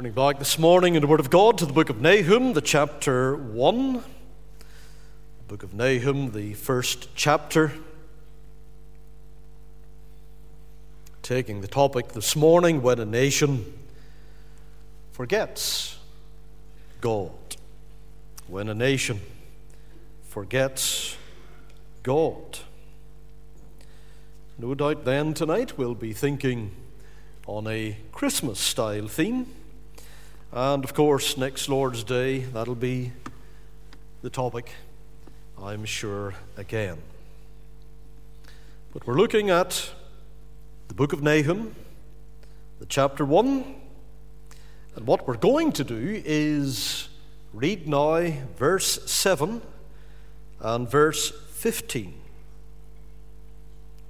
Turning back this morning in the Word of God to the book of Nahum, the chapter 1. The book of Nahum, the first chapter. Taking the topic this morning when a nation forgets God. When a nation forgets God. No doubt then tonight we'll be thinking on a Christmas style theme. And of course, next Lord's Day, that'll be the topic, I'm sure, again. But we're looking at the book of Nahum, the chapter 1. And what we're going to do is read now verse 7 and verse 15,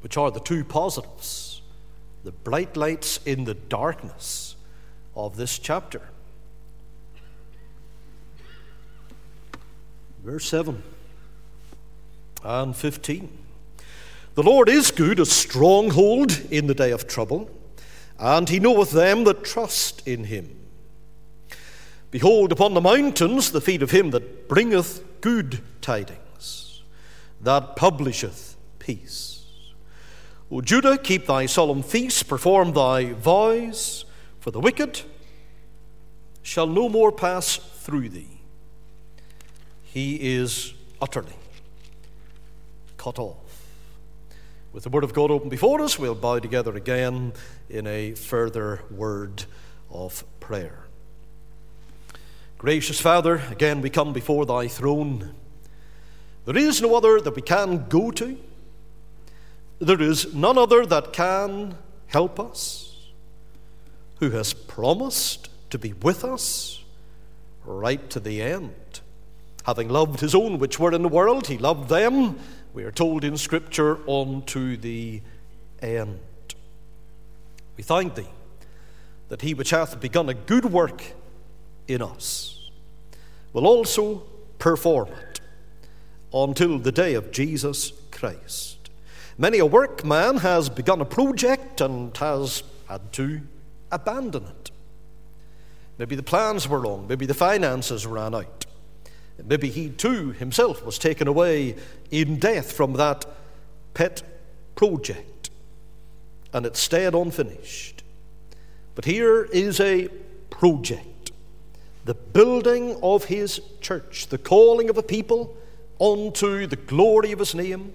which are the two positives, the bright lights in the darkness of this chapter. Verse 7 and 15. The Lord is good, a stronghold in the day of trouble, and he knoweth them that trust in him. Behold, upon the mountains the feet of him that bringeth good tidings, that publisheth peace. O Judah, keep thy solemn feasts, perform thy vows, for the wicked shall no more pass through thee he is utterly cut off. With the Word of God open before us, we'll bow together again in a further word of prayer. Gracious Father, again we come before Thy throne. There is no other that we can go to. There is none other that can help us, who has promised to be with us right to the end. Having loved his own which were in the world, he loved them, we are told in Scripture, unto the end. We thank thee that he which hath begun a good work in us will also perform it until the day of Jesus Christ. Many a workman has begun a project and has had to abandon it. Maybe the plans were wrong, maybe the finances ran out. Maybe he too himself was taken away in death from that pet project and it stayed unfinished. But here is a project the building of his church, the calling of a people unto the glory of his name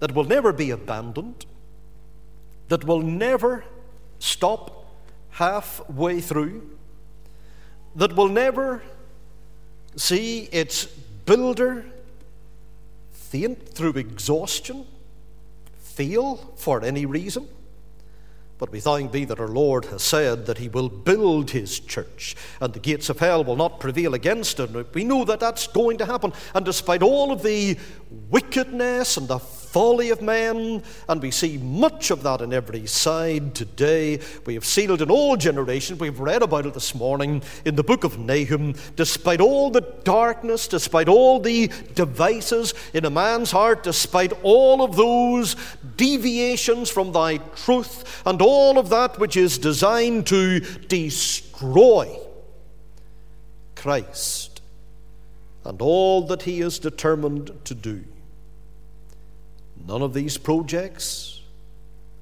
that will never be abandoned, that will never stop halfway through, that will never see its builder faint through exhaustion, fail for any reason. But we thank thee that our Lord has said that he will build his church and the gates of hell will not prevail against it. We know that that's going to happen. And despite all of the wickedness and the folly of men, and we see much of that on every side today. We have seen it in all generations. We've read about it this morning in the book of Nahum. Despite all the darkness, despite all the devices in a man's heart, despite all of those deviations from thy truth, and all of that which is designed to destroy Christ and all that he is determined to do. None of these projects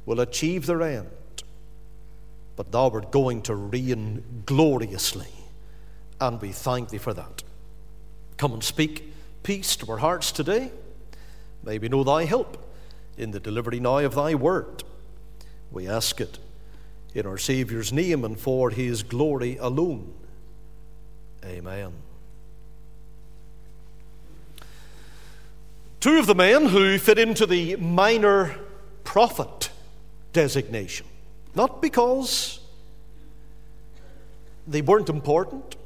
will achieve their end, but thou art going to reign gloriously, and we thank thee for that. Come and speak peace to our hearts today. May we know thy help in the delivery now of thy word. We ask it in our Saviour's name and for his glory alone. Amen. Two of the men who fit into the minor prophet designation, not because they weren't important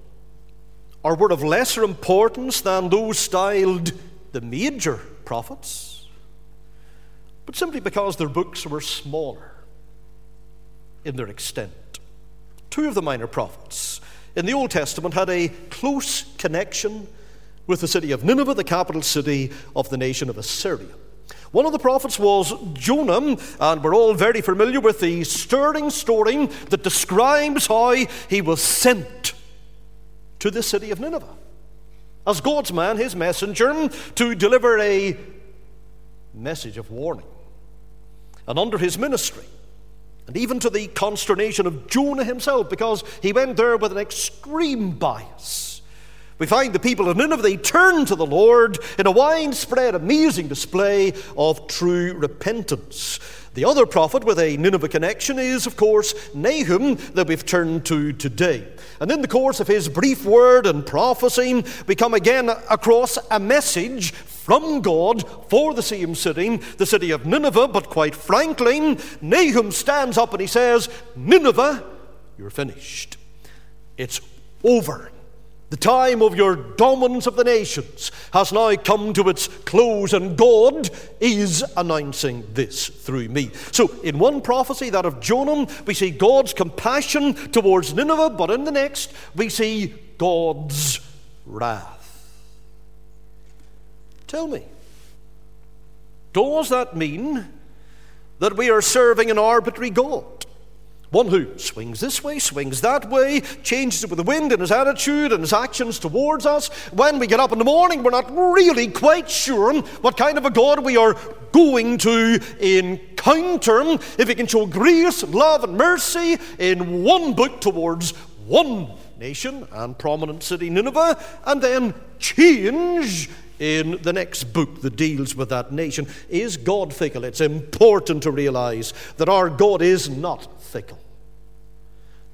or were of lesser importance than those styled the major prophets, but simply because their books were smaller in their extent. Two of the minor prophets in the Old Testament had a close connection with the city of Nineveh, the capital city of the nation of Assyria. One of the prophets was Jonah, and we're all very familiar with the stirring story that describes how he was sent to the city of Nineveh as God's man, his messenger, to deliver a message of warning. And under his ministry, and even to the consternation of Jonah himself, because he went there with an extreme bias. We find the people of Nineveh, turned to the Lord in a widespread, amazing display of true repentance. The other prophet with a Nineveh connection is, of course, Nahum, that we've turned to today. And in the course of his brief word and prophecy, we come again across a message from God for the same city, the city of Nineveh. But quite frankly, Nahum stands up and he says, Nineveh, you're finished. It's over. The time of your dominance of the nations has now come to its close, and God is announcing this through me. So, in one prophecy, that of Jonah, we see God's compassion towards Nineveh, but in the next, we see God's wrath. Tell me, does that mean that we are serving an arbitrary God? One who swings this way, swings that way, changes it with the wind in his attitude and his actions towards us. When we get up in the morning, we're not really quite sure what kind of a God we are going to encounter. If he can show grace, and love, and mercy in one book towards one nation and prominent city, Nineveh, and then change in the next book that deals with that nation. Is God fickle? It's important to realize that our God is not fickle.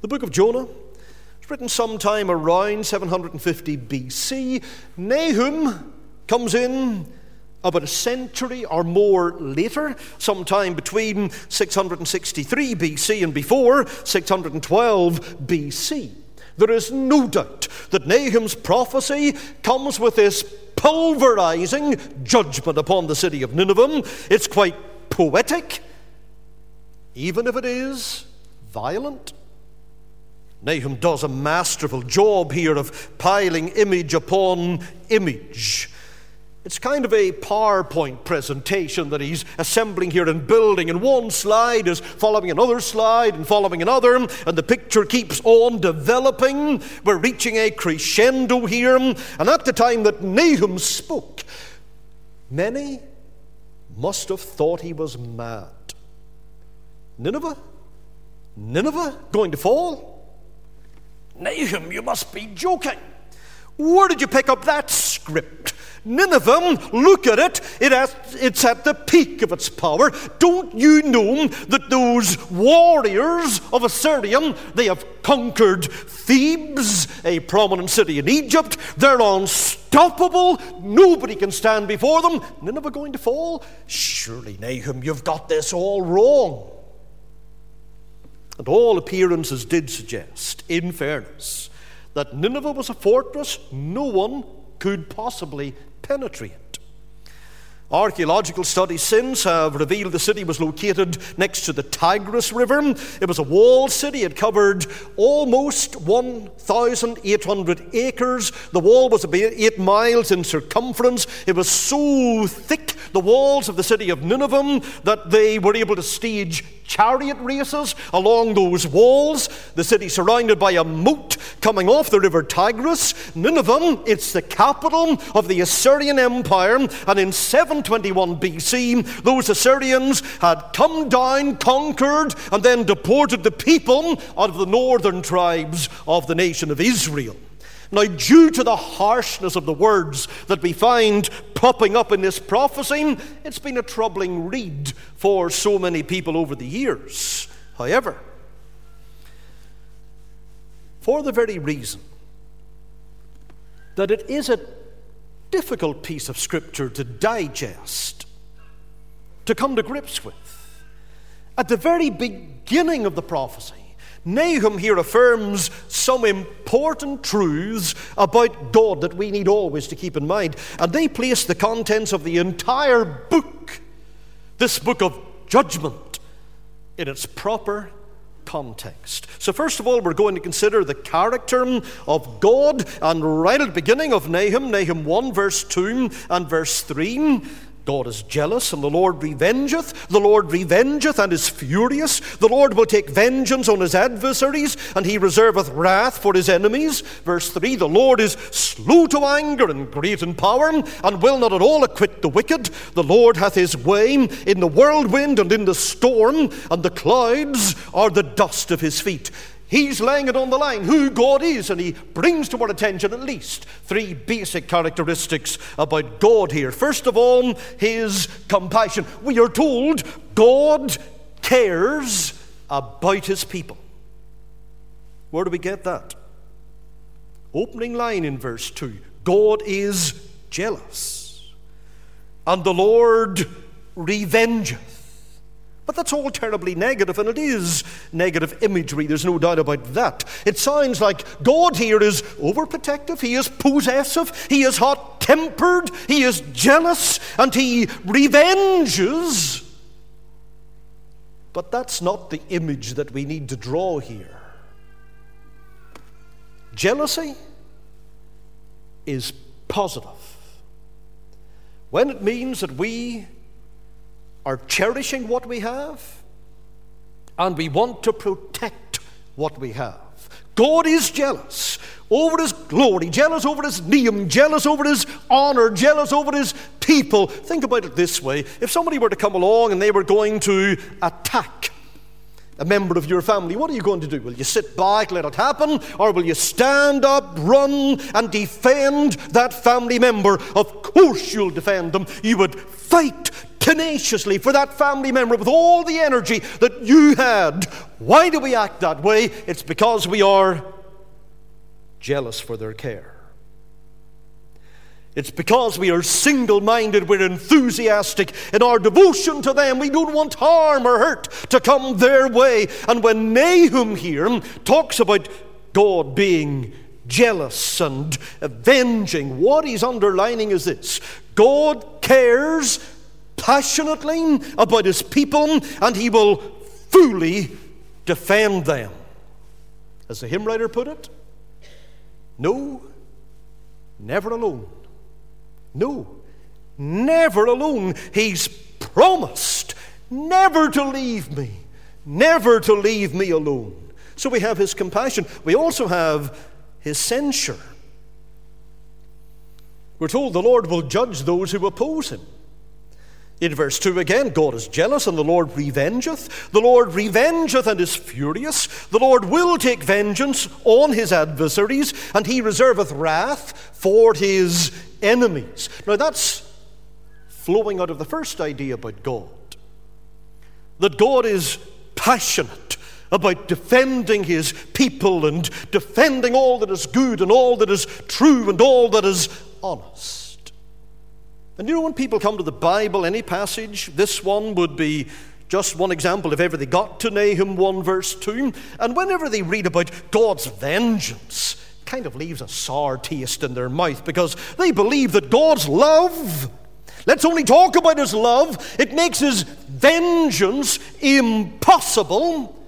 The book of Jonah was written sometime around 750 BC. Nahum comes in about a century or more later, sometime between 663 BC and before 612 BC. There is no doubt that Nahum's prophecy comes with this pulverizing judgment upon the city of Nineveh. It's quite poetic even if it is violent. Nahum does a masterful job here of piling image upon image. It's kind of a PowerPoint presentation that he's assembling here and building, and one slide is following another slide and following another, and the picture keeps on developing. We're reaching a crescendo here, and at the time that Nahum spoke, many must have thought he was mad. Nineveh? Nineveh going to fall? Nahum, you must be joking. Where did you pick up that script? Nineveh, um, look at it. it has, it's at the peak of its power. Don't you know that those warriors of Assyria, they have conquered Thebes, a prominent city in Egypt. They're unstoppable. Nobody can stand before them. Nineveh going to fall? Surely, Nahum, you've got this all wrong. And all appearances did suggest, in fairness, that Nineveh was a fortress no one could possibly penetrate. Archaeological studies since have revealed the city was located next to the Tigris River. It was a walled city. It covered almost 1,800 acres. The wall was about eight miles in circumference. It was so thick, the walls of the city of Nineveh, that they were able to stage chariot races along those walls. The city surrounded by a moat coming off the river Tigris. Nineveh, it's the capital of the Assyrian Empire, and in 721 BC, those Assyrians had come down, conquered, and then deported the people out of the northern tribes of the nation of Israel. Now, due to the harshness of the words that we find popping up in this prophecy, it's been a troubling read for so many people over the years. However, for the very reason that it is a difficult piece of scripture to digest, to come to grips with, at the very beginning of the prophecy, Nahum here affirms some important truths about God that we need always to keep in mind. And they place the contents of the entire book, this book of judgment, in its proper context. So, first of all, we're going to consider the character of God. And right at the beginning of Nahum, Nahum 1, verse 2 and verse 3, God is jealous, and the Lord revengeth. The Lord revengeth and is furious. The Lord will take vengeance on his adversaries, and he reserveth wrath for his enemies. Verse 3 The Lord is slow to anger and great in power, and will not at all acquit the wicked. The Lord hath his way in the whirlwind and in the storm, and the clouds are the dust of his feet. He's laying it on the line who God is, and he brings to our attention at least three basic characteristics about God here. First of all, his compassion. We are told God cares about his people. Where do we get that? Opening line in verse 2 God is jealous, and the Lord revengeth. But that's all terribly negative, and it is negative imagery, there's no doubt about that. It sounds like God here is overprotective, He is possessive, He is hot tempered, He is jealous, and He revenges. But that's not the image that we need to draw here. Jealousy is positive. When it means that we are cherishing what we have, and we want to protect what we have. God is jealous over his glory, jealous over his name, jealous over his honor, jealous over his people. Think about it this way if somebody were to come along and they were going to attack a member of your family, what are you going to do? Will you sit back, let it happen, or will you stand up, run, and defend that family member? Of course, you'll defend them. You would fight tenaciously for that family member with all the energy that you had. Why do we act that way? It's because we are jealous for their care. It's because we are single minded, we're enthusiastic in our devotion to them. We don't want harm or hurt to come their way. And when Nahum here talks about God being jealous and avenging, what he's underlining is this God cares passionately about his people and he will fully defend them. As the hymn writer put it, no, never alone. No, never alone. He's promised never to leave me, never to leave me alone. So we have his compassion. We also have his censure. We're told the Lord will judge those who oppose him. In verse 2 again, God is jealous and the Lord revengeth. The Lord revengeth and is furious. The Lord will take vengeance on his adversaries, and he reserveth wrath for his enemies. Now that's flowing out of the first idea about God that God is passionate about defending his people and defending all that is good and all that is true and all that is honest. And you know, when people come to the Bible, any passage, this one would be just one example if ever they got to Nahum 1, verse 2. And whenever they read about God's vengeance, it kind of leaves a sour taste in their mouth because they believe that God's love, let's only talk about His love, it makes His vengeance impossible.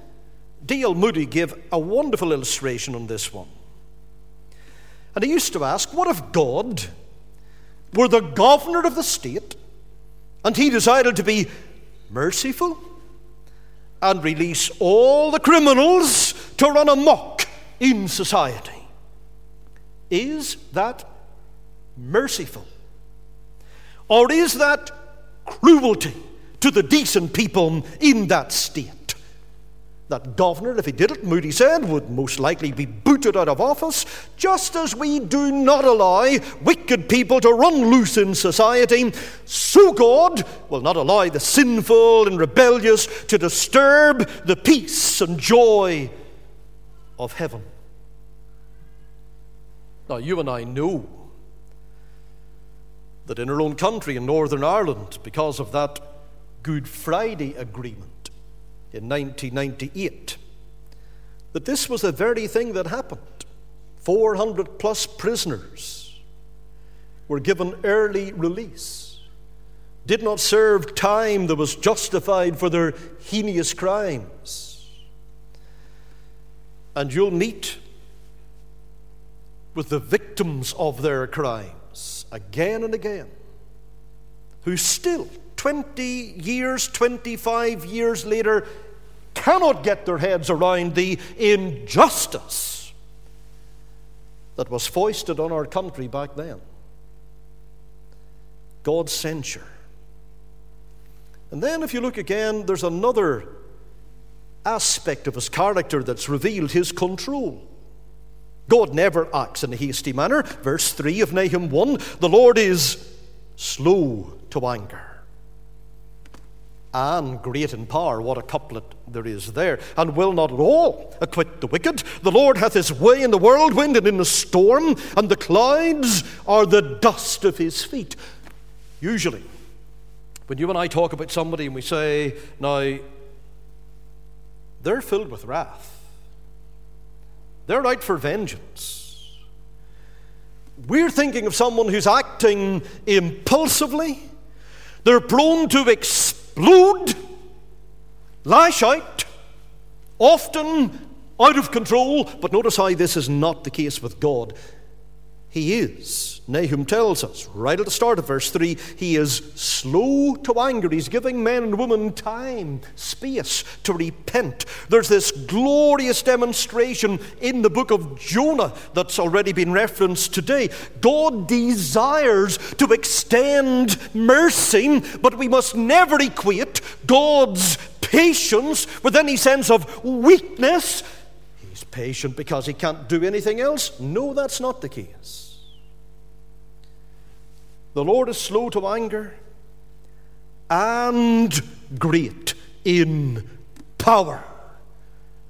D.L. Moody gave a wonderful illustration on this one. And he used to ask, What if God were the governor of the state, and he decided to be merciful and release all the criminals to run amok in society. Is that merciful? Or is that cruelty to the decent people in that state? That governor, if he did it, Moody said, would most likely be booted out of office, just as we do not allow wicked people to run loose in society, so God will not allow the sinful and rebellious to disturb the peace and joy of heaven. Now, you and I know that in our own country, in Northern Ireland, because of that Good Friday Agreement, in 1998 that this was the very thing that happened. 400 plus prisoners were given early release, did not serve time that was justified for their heinous crimes. And you'll meet with the victims of their crimes again and again. who still, 20 years, 25 years later, cannot get their heads around the injustice that was foisted on our country back then. God's censure. And then, if you look again, there's another aspect of his character that's revealed his control. God never acts in a hasty manner. Verse 3 of Nahum 1 the Lord is slow to anger and great in power. What a couplet there is there. And will not at all acquit the wicked. The Lord hath his way in the whirlwind and in the storm, and the clouds are the dust of his feet. Usually, when you and I talk about somebody and we say, now, they're filled with wrath, they're out for vengeance. We're thinking of someone who's acting impulsively. They're prone to explode, lash out, often out of control. But notice how this is not the case with God. He is. Nahum tells us right at the start of verse 3 he is slow to anger. He's giving men and women time, space to repent. There's this glorious demonstration in the book of Jonah that's already been referenced today. God desires to extend mercy, but we must never equate God's patience with any sense of weakness. He's patient because he can't do anything else. No, that's not the case. The Lord is slow to anger and great in power.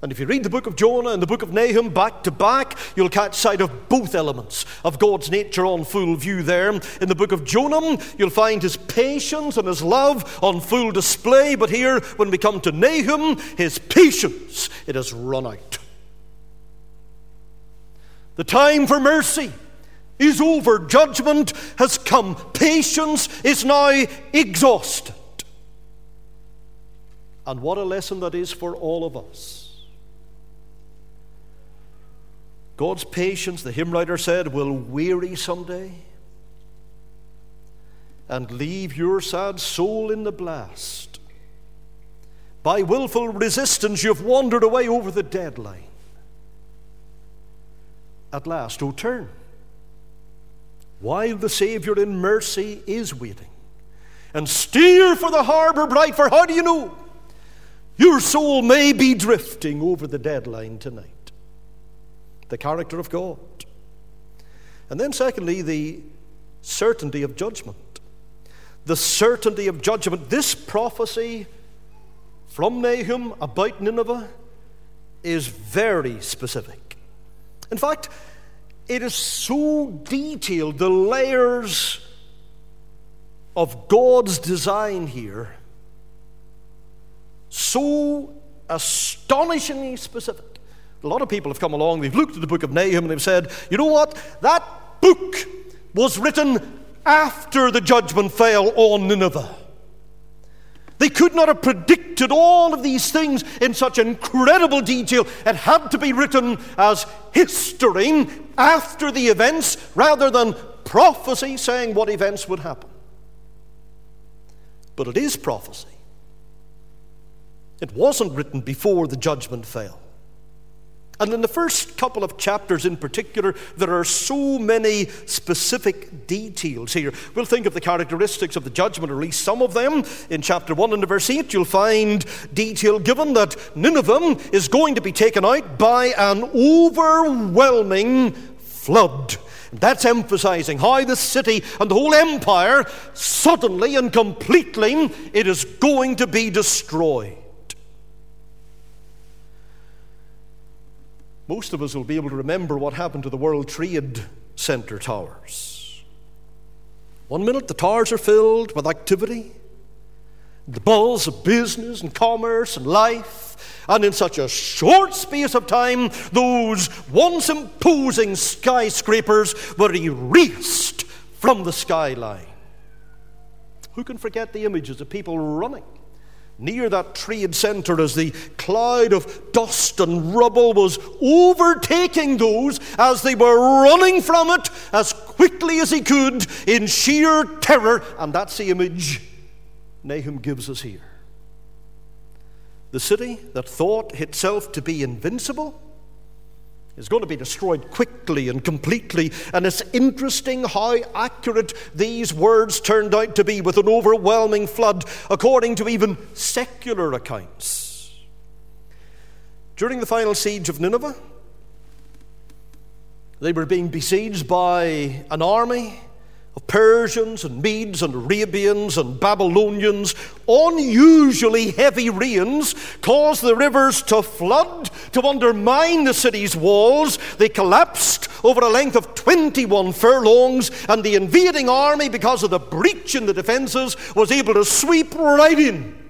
And if you read the book of Jonah and the book of Nahum back to back, you'll catch sight of both elements of God's nature on full view there. In the book of Jonah, you'll find his patience and his love on full display. But here, when we come to Nahum, his patience, it has run out. The time for mercy is over. Judgment has come. Patience is now exhausted. And what a lesson that is for all of us. God's patience, the hymn writer said, will weary someday and leave your sad soul in the blast. By willful resistance, you've wandered away over the deadline. At last, O turn while the Savior in mercy is waiting. And steer for the harbor bright, for how do you know? Your soul may be drifting over the deadline tonight. The character of God. And then, secondly, the certainty of judgment. The certainty of judgment. This prophecy from Nahum about Nineveh is very specific. In fact, it is so detailed, the layers of God's design here, so astonishingly specific. A lot of people have come along, they've looked at the book of Nahum and they've said, you know what? That book was written after the judgment fell on Nineveh. They could not have predicted all of these things in such incredible detail. It had to be written as history after the events rather than prophecy saying what events would happen. But it is prophecy. It wasn't written before the judgment fell. And in the first couple of chapters in particular, there are so many specific details here. We'll think of the characteristics of the judgment, or at least some of them. In chapter 1 and verse 8, you'll find detail given that Nineveh is going to be taken out by an overwhelming flood. That's emphasizing how the city and the whole empire, suddenly and completely, it is going to be destroyed. Most of us will be able to remember what happened to the World Trade Center towers. One minute the towers are filled with activity, the buzz of business and commerce and life, and in such a short space of time, those once imposing skyscrapers were erased from the skyline. Who can forget the images of people running near that trade center as the cloud of dust and rubble was overtaking those as they were running from it as quickly as he could in sheer terror, and that's the image Nahum gives us here. The city that thought itself to be invincible is going to be destroyed quickly and completely. And it's interesting how accurate these words turned out to be with an overwhelming flood, according to even secular accounts. During the final siege of Nineveh, they were being besieged by an army of Persians and Medes and Arabians and Babylonians, unusually heavy rains caused the rivers to flood to undermine the city's walls. They collapsed over a length of 21 furlongs, and the invading army, because of the breach in the defenses, was able to sweep right in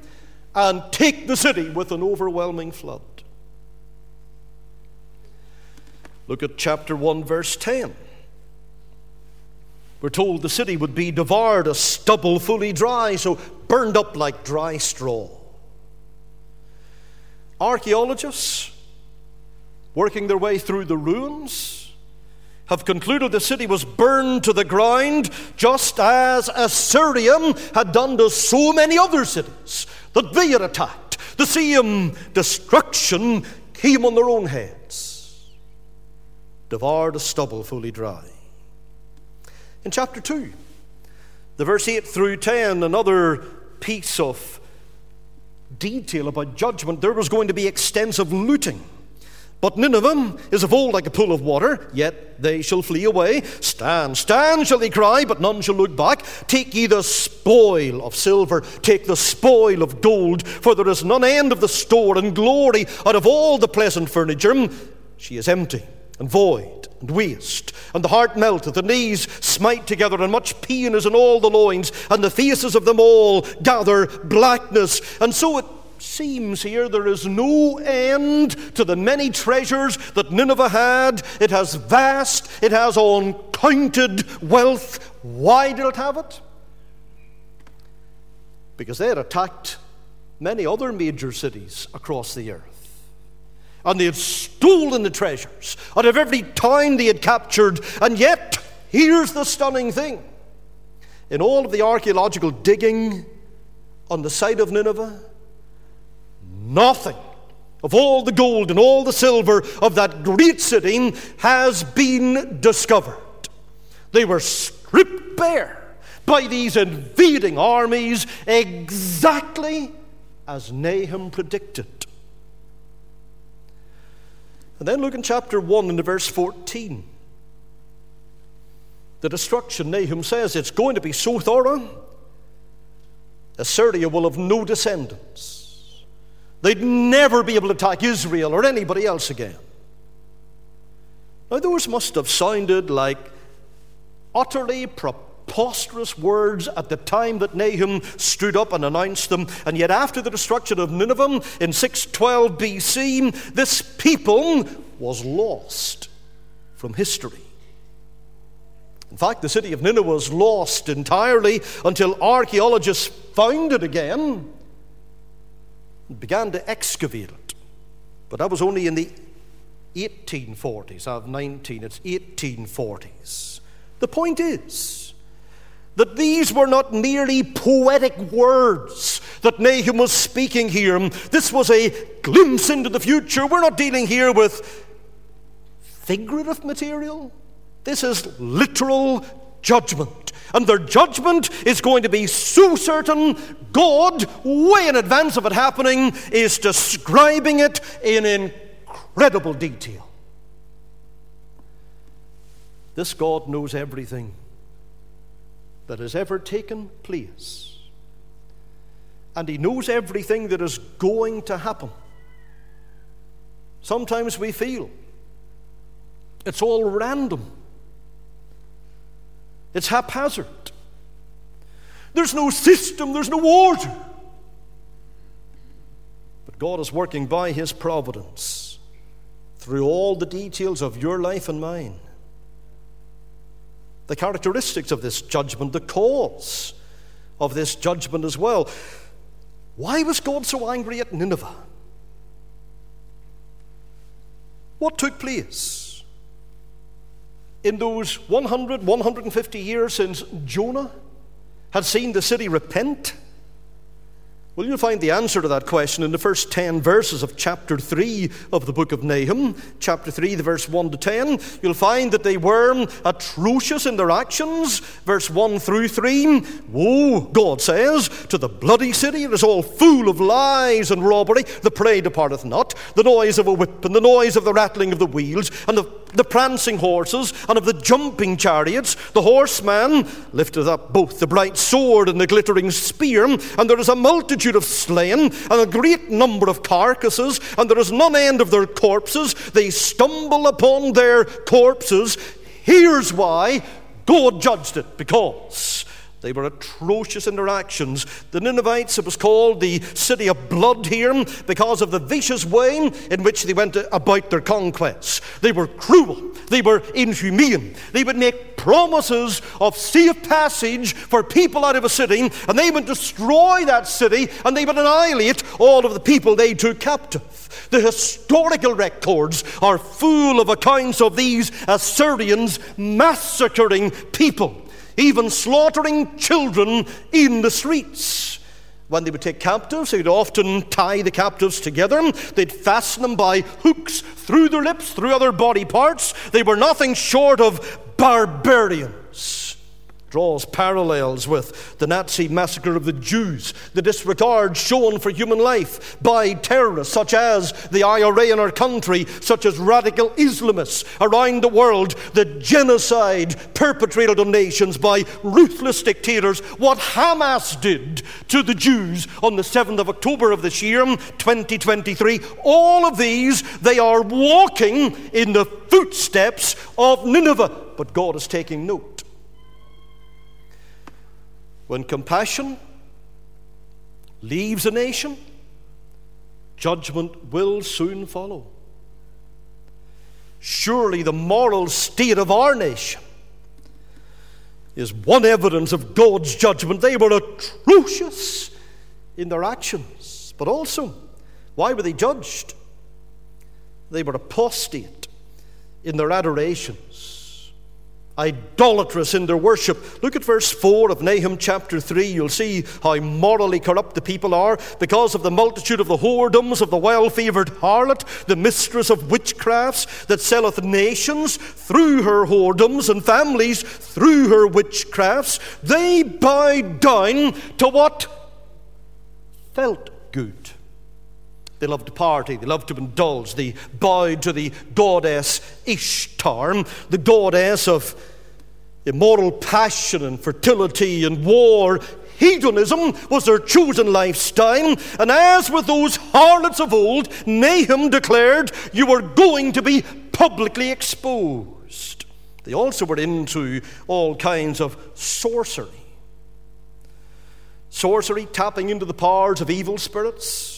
and take the city with an overwhelming flood. Look at chapter 1, verse 10. We're told the city would be devoured as stubble fully dry, so burned up like dry straw. Archaeologists, working their way through the ruins, have concluded the city was burned to the ground just as Assyrian had done to so many other cities that they had attacked. The same destruction came on their own heads, devoured as stubble fully dry in chapter 2. The verse 8 through 10, another piece of detail about judgment. There was going to be extensive looting. But Nineveh is of old like a pool of water, yet they shall flee away. Stand, stand, shall they cry, but none shall look back. Take ye the spoil of silver, take the spoil of gold, for there is none end of the store and glory out of all the pleasant furniture. She is empty and void and waste, and the heart melteth, the knees smite together, and much pain is in all the loins, and the faces of them all gather blackness. And so it seems here there is no end to the many treasures that Nineveh had. It has vast, it has uncounted wealth. Why did it have it? Because they had attacked many other major cities across the earth and they had stolen the treasures out of every town they had captured. And yet, here's the stunning thing in all of the archaeological digging on the site of Nineveh, nothing of all the gold and all the silver of that great city has been discovered. They were stripped bare by these invading armies exactly as Nahum predicted. And then look in chapter 1 and verse 14. The destruction, Nahum says, it's going to be so thorough. Assyria will have no descendants. They'd never be able to attack Israel or anybody else again. Now, those must have sounded like utterly preposterous preposterous words at the time that Nahum stood up and announced them. And yet, after the destruction of Nineveh in 612 BC, this people was lost from history. In fact, the city of Nineveh was lost entirely until archaeologists found it again and began to excavate it. But that was only in the 1840s. I have 19, it's 1840s. The point is, that these were not merely poetic words that Nahum was speaking here. This was a glimpse into the future. We're not dealing here with figurative material. This is literal judgment. And their judgment is going to be so certain, God, way in advance of it happening, is describing it in incredible detail. This God knows everything that has ever taken place. And He knows everything that is going to happen. Sometimes we feel it's all random, it's haphazard. There's no system, there's no order. But God is working by His providence through all the details of your life and mine the characteristics of this judgment, the cause of this judgment as well. Why was God so angry at Nineveh? What took place? in those 100, 150 years since Jonah had seen the city repent? Well, you'll find the answer to that question in the first 10 verses of chapter 3 of the book of Nahum. Chapter 3, the verse 1 to 10. You'll find that they were atrocious in their actions. Verse 1 through 3. Woe, God says, to the bloody city. It is all full of lies and robbery. The prey departeth not. The noise of a whip, and the noise of the rattling of the wheels, and the, the prancing horses, and of the jumping chariots. The horseman lifteth up both the bright sword and the glittering spear, and there is a multitude multitude of slain, and a great number of carcasses, and there is none end of their corpses. They stumble upon their corpses. Here's why God judged it because they were atrocious in their actions. The Ninevites, it was called the city of blood here because of the vicious way in which they went about their conquests. They were cruel, they were inhumane, they would make promises of safe passage for people out of a city, and they would destroy that city and they would annihilate all of the people they took captive. The historical records are full of accounts of these Assyrians massacring people even slaughtering children in the streets. When they would take captives, they'd often tie the captives together. They'd fasten them by hooks through their lips, through other body parts. They were nothing short of barbarians draws parallels with the Nazi massacre of the Jews, the disregard shown for human life by terrorists such as the IRA in our country, such as radical Islamists around the world, the genocide perpetrated on nations by ruthless dictators, what Hamas did to the Jews on the 7th of October of this year, 2023. All of these, they are walking in the footsteps of Nineveh. But God is taking note. When compassion leaves a nation, judgment will soon follow. Surely the moral state of our nation is one evidence of God's judgment. They were atrocious in their actions, but also, why were they judged? They were apostate in their adorations idolatrous in their worship. Look at verse 4 of Nahum chapter 3. You'll see how morally corrupt the people are because of the multitude of the whoredoms of the well favored harlot, the mistress of witchcrafts that selleth nations through her whoredoms and families through her witchcrafts. They bow down to what felt good. They loved to party, they loved to indulge, they bowed to the goddess Ishtar, the goddess of immoral passion and fertility and war. Hedonism was their chosen lifestyle, and as with those harlots of old, Nahum declared, You are going to be publicly exposed. They also were into all kinds of sorcery. Sorcery, tapping into the powers of evil spirits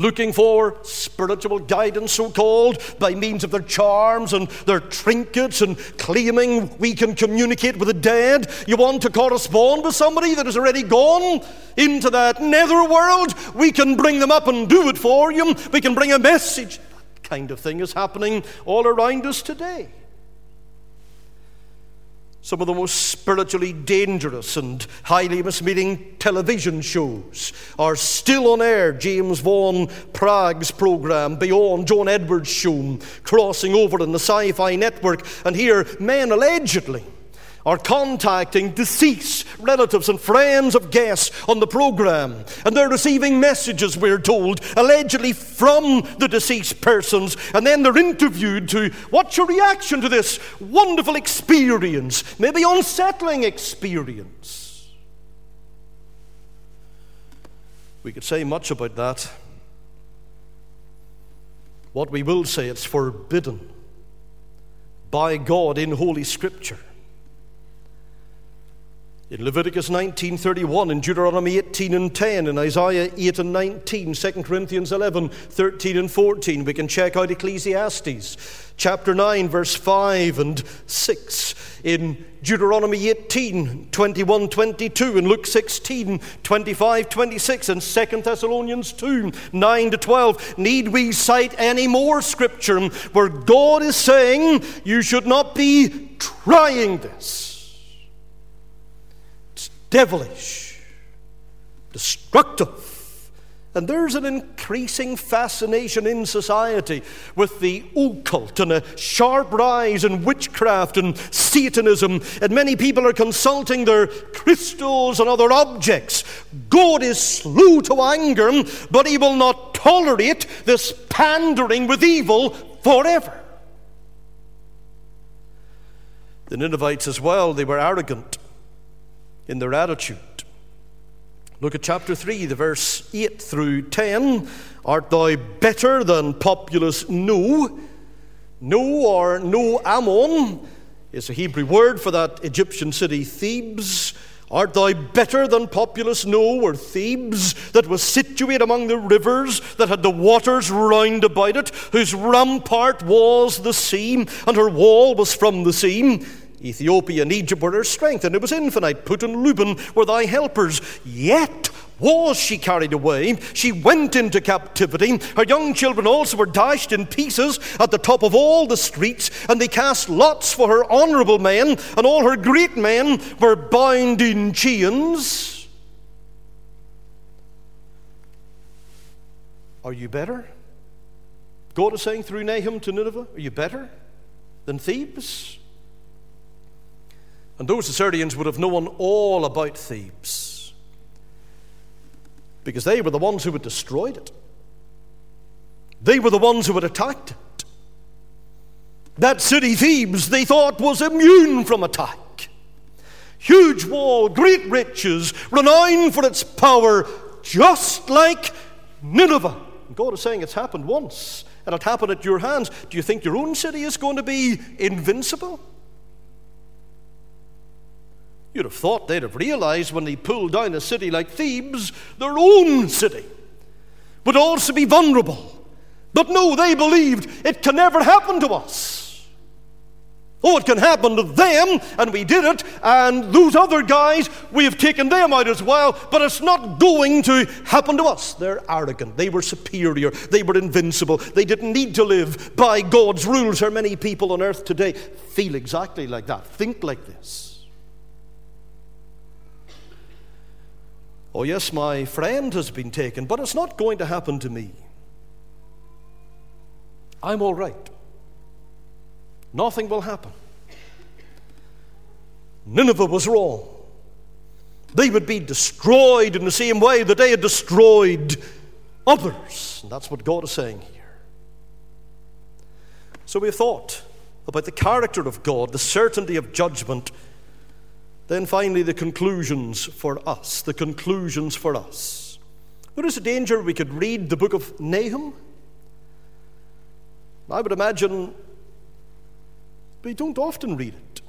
looking for spiritual guidance, so called, by means of their charms and their trinkets and claiming we can communicate with the dead. You want to correspond with somebody that has already gone into that nether world? We can bring them up and do it for you. We can bring a message. That kind of thing is happening all around us today. Some of the most spiritually dangerous and highly misleading television shows are still on air. James Van Praagh's program, Beyond John Edwards' show, crossing over in the Sci Fi network. And here, men allegedly are contacting deceased relatives and friends of guests on the program. And they're receiving messages, we're told, allegedly from the deceased persons. And then they're interviewed to what's your reaction to this wonderful experience, maybe unsettling experience? We could say much about that. What we will say, it's forbidden by God in Holy Scripture. In Leviticus 19:31, in Deuteronomy 18 and 10, in Isaiah 8 and 19, 2 Corinthians 11, 13 and 14, we can check out Ecclesiastes chapter 9, verse 5 and 6, in Deuteronomy 18, 21, 22, in Luke 16, 25, 26, and 2 Thessalonians 2, 9 to 12. Need we cite any more scripture where God is saying you should not be trying this? Devilish, destructive. And there's an increasing fascination in society with the occult and a sharp rise in witchcraft and Satanism. And many people are consulting their crystals and other objects. God is slow to anger, but he will not tolerate this pandering with evil forever. The Ninevites, as well, they were arrogant in their attitude. Look at chapter 3, the verse 8 through 10. Art thou better than populous No? No or No Amon is a Hebrew word for that Egyptian city Thebes. Art thou better than populous No or Thebes, that was situate among the rivers, that had the waters round about it, whose rampart was the sea, and her wall was from the sea? Ethiopia and Egypt were her strength, and it was infinite. Put and Lubim were thy helpers. Yet was she carried away. She went into captivity. Her young children also were dashed in pieces at the top of all the streets, and they cast lots for her honorable men, and all her great men were bound in chains. Are you better? God is saying through Nahum to Nineveh, Are you better than Thebes? And those Assyrians would have known all about Thebes because they were the ones who had destroyed it. They were the ones who had attacked it. That city, Thebes, they thought was immune from attack. Huge wall, great riches, renowned for its power, just like Nineveh. And God is saying it's happened once, and it happened at your hands. Do you think your own city is going to be invincible? You'd have thought they'd have realized when they pulled down a city like Thebes, their own city would also be vulnerable. But no, they believed it can never happen to us. Oh, it can happen to them, and we did it, and those other guys, we have taken them out as well, but it's not going to happen to us. They're arrogant, they were superior, they were invincible, they didn't need to live by God's rules. How many people on earth today feel exactly like that, think like this? Oh, yes, my friend has been taken, but it's not going to happen to me. I'm all right. Nothing will happen. Nineveh was wrong. They would be destroyed in the same way that they had destroyed others. And that's what God is saying here. So we've thought about the character of God, the certainty of judgment then finally, the conclusions for us. The conclusions for us. There is a danger we could read the book of Nahum. I would imagine we don't often read it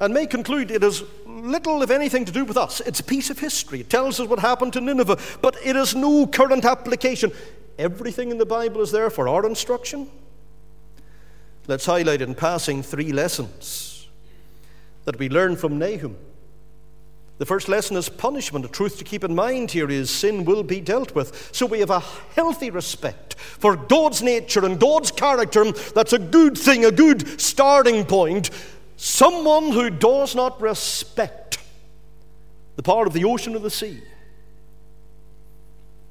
and may conclude it has little, if anything, to do with us. It's a piece of history. It tells us what happened to Nineveh, but it has no current application. Everything in the Bible is there for our instruction. Let's highlight in passing three lessons that we learn from Nahum. The first lesson is punishment. The truth to keep in mind here is sin will be dealt with. So we have a healthy respect for God's nature and God's character. That's a good thing, a good starting point. Someone who does not respect the part of the ocean or the sea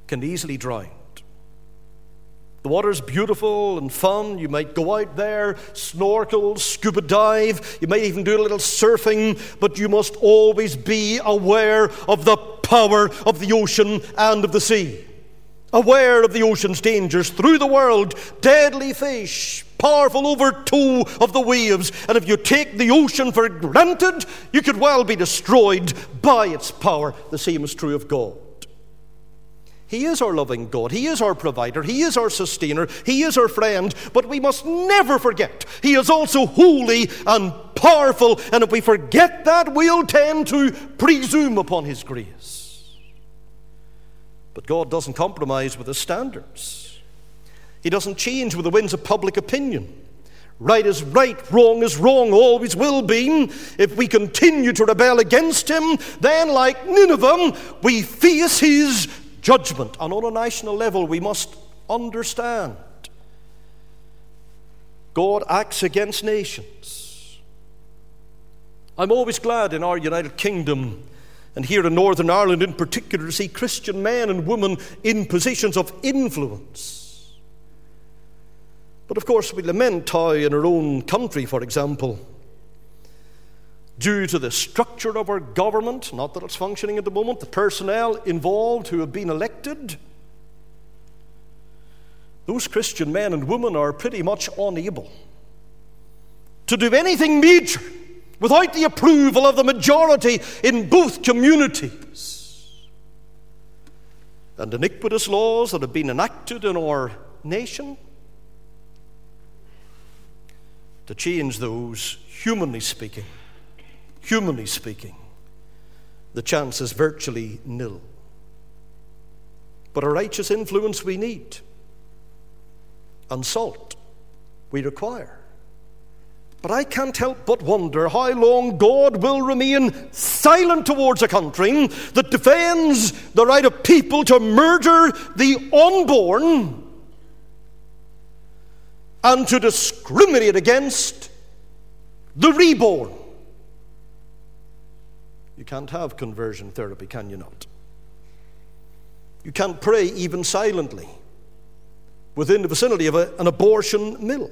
can easily drown. The water's beautiful and fun. You might go out there, snorkel, scuba dive. You might even do a little surfing, but you must always be aware of the power of the ocean and of the sea. Aware of the ocean's dangers through the world, deadly fish, powerful over two of the waves. And if you take the ocean for granted, you could well be destroyed by its power. The same is true of God. He is our loving God. He is our provider. He is our sustainer. He is our friend. But we must never forget He is also holy and powerful, and if we forget that, we'll tend to presume upon His grace. But God doesn't compromise with His standards, He doesn't change with the winds of public opinion. Right is right, wrong is wrong, always will be. If we continue to rebel against Him, then, like Nineveh, we face His judgment. And on a national level, we must understand God acts against nations. I'm always glad in our United Kingdom and here in Northern Ireland in particular to see Christian men and women in positions of influence. But of course, we lament how in our own country, for example, due to the structure of our government, not that it's functioning at the moment, the personnel involved who have been elected, those Christian men and women are pretty much unable to do anything major without the approval of the majority in both communities. And iniquitous laws that have been enacted in our nation to change those, humanly speaking, humanly speaking, the chance is virtually nil. But a righteous influence we need and salt we require. But I can't help but wonder how long God will remain silent towards a country that defends the right of people to murder the unborn and to discriminate against the reborn. Can't have conversion therapy, can you not? You can't pray even silently within the vicinity of a, an abortion mill.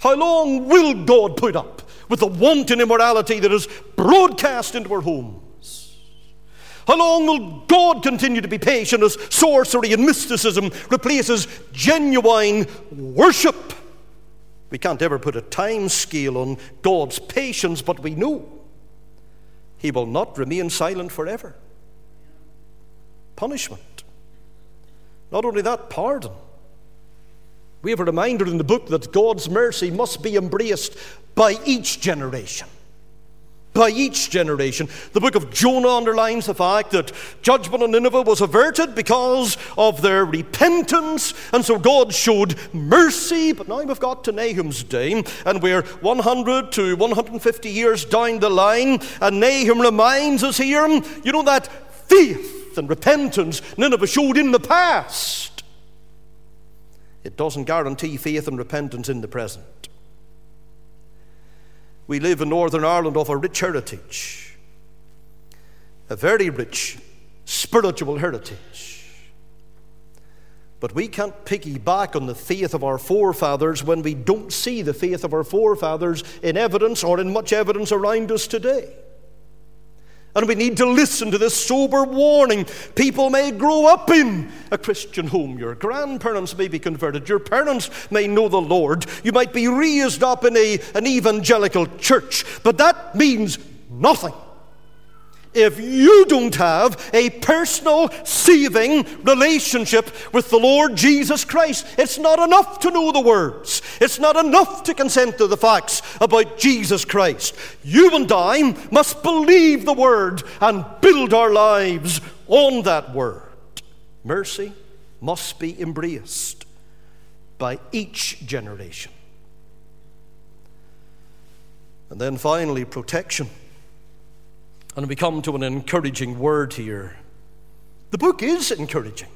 How long will God put up with the wanton immorality that is broadcast into our homes? How long will God continue to be patient as sorcery and mysticism replaces genuine worship? We can't ever put a time scale on God's patience, but we know He will not remain silent forever. Punishment not only that, pardon. We have a reminder in the book that God's mercy must be embraced by each generation. By each generation. The book of Jonah underlines the fact that judgment on Nineveh was averted because of their repentance, and so God showed mercy. But now we've got to Nahum's day, and we're 100 to 150 years down the line, and Nahum reminds us here you know, that faith and repentance Nineveh showed in the past, it doesn't guarantee faith and repentance in the present. We live in Northern Ireland of a rich heritage, a very rich spiritual heritage. But we can't piggyback on the faith of our forefathers when we don't see the faith of our forefathers in evidence or in much evidence around us today. And we need to listen to this sober warning. People may grow up in a Christian home. Your grandparents may be converted. Your parents may know the Lord. You might be raised up in a, an evangelical church. But that means nothing if you don't have a personal, saving relationship with the Lord Jesus Christ. It's not enough to know the words, it's not enough to consent to the facts about Jesus Christ. You and I must believe the word and build our lives on that word. Mercy must be embraced by each generation. And then finally, protection. And we come to an encouraging word here. The book is encouraging.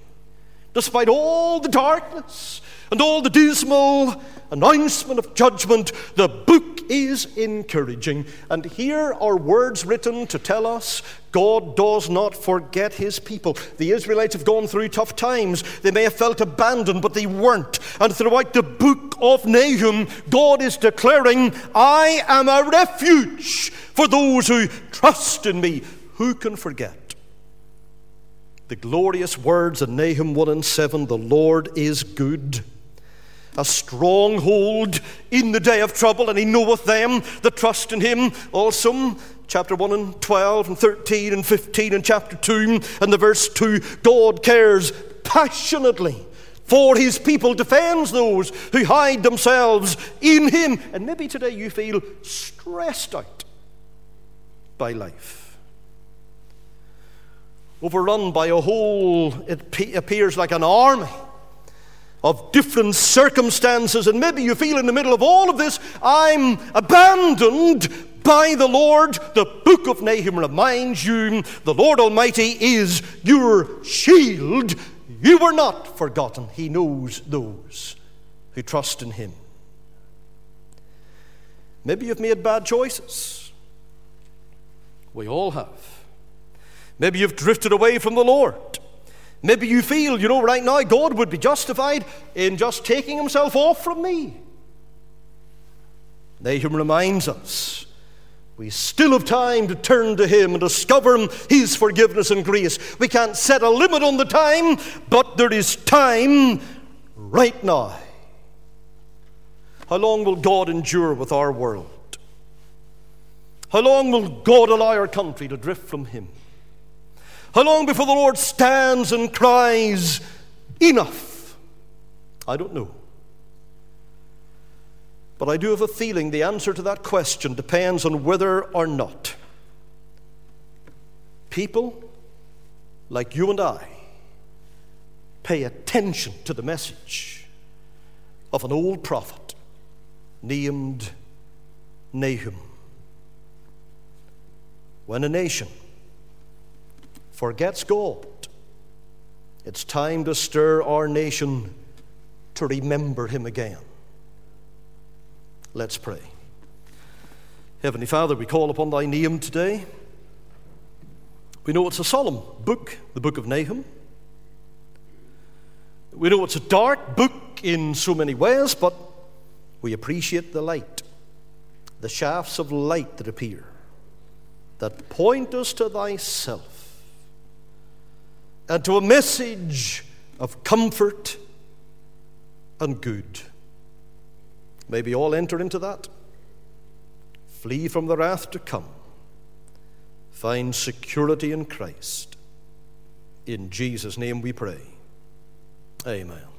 Despite all the darkness and all the dismal announcement of judgment, the book is encouraging. And here are words written to tell us God does not forget his people. The Israelites have gone through tough times. They may have felt abandoned, but they weren't. And throughout the book of Nahum, God is declaring, I am a refuge for those who trust in me. Who can forget? The glorious words in Nahum 1 and 7 the Lord is good, a stronghold in the day of trouble, and he knoweth them that trust in him. Also, chapter 1 and 12 and 13 and 15 and chapter 2 and the verse 2 God cares passionately for his people, defends those who hide themselves in him. And maybe today you feel stressed out by life. Overrun by a whole, it appears like an army of different circumstances, and maybe you feel in the middle of all of this, I'm abandoned by the Lord. The book of Nahum reminds you the Lord Almighty is your shield. You were not forgotten. He knows those who trust in Him. Maybe you've made bad choices. We all have. Maybe you've drifted away from the Lord. Maybe you feel, you know, right now God would be justified in just taking himself off from me. Nahum reminds us we still have time to turn to Him and discover His forgiveness and grace. We can't set a limit on the time, but there is time right now. How long will God endure with our world? How long will God allow our country to drift from Him? How long before the Lord stands and cries, Enough? I don't know. But I do have a feeling the answer to that question depends on whether or not people like you and I pay attention to the message of an old prophet named Nahum. When a nation forgets God, it's time to stir our nation to remember Him again. Let's pray. Heavenly Father, we call upon thy name today. We know it's a solemn book, the book of Nahum. We know it's a dark book in so many ways, but we appreciate the light, the shafts of light that appear, that point us to thyself and to a message of comfort and good. May we all enter into that. Flee from the wrath to come. Find security in Christ. In Jesus' name we pray. Amen.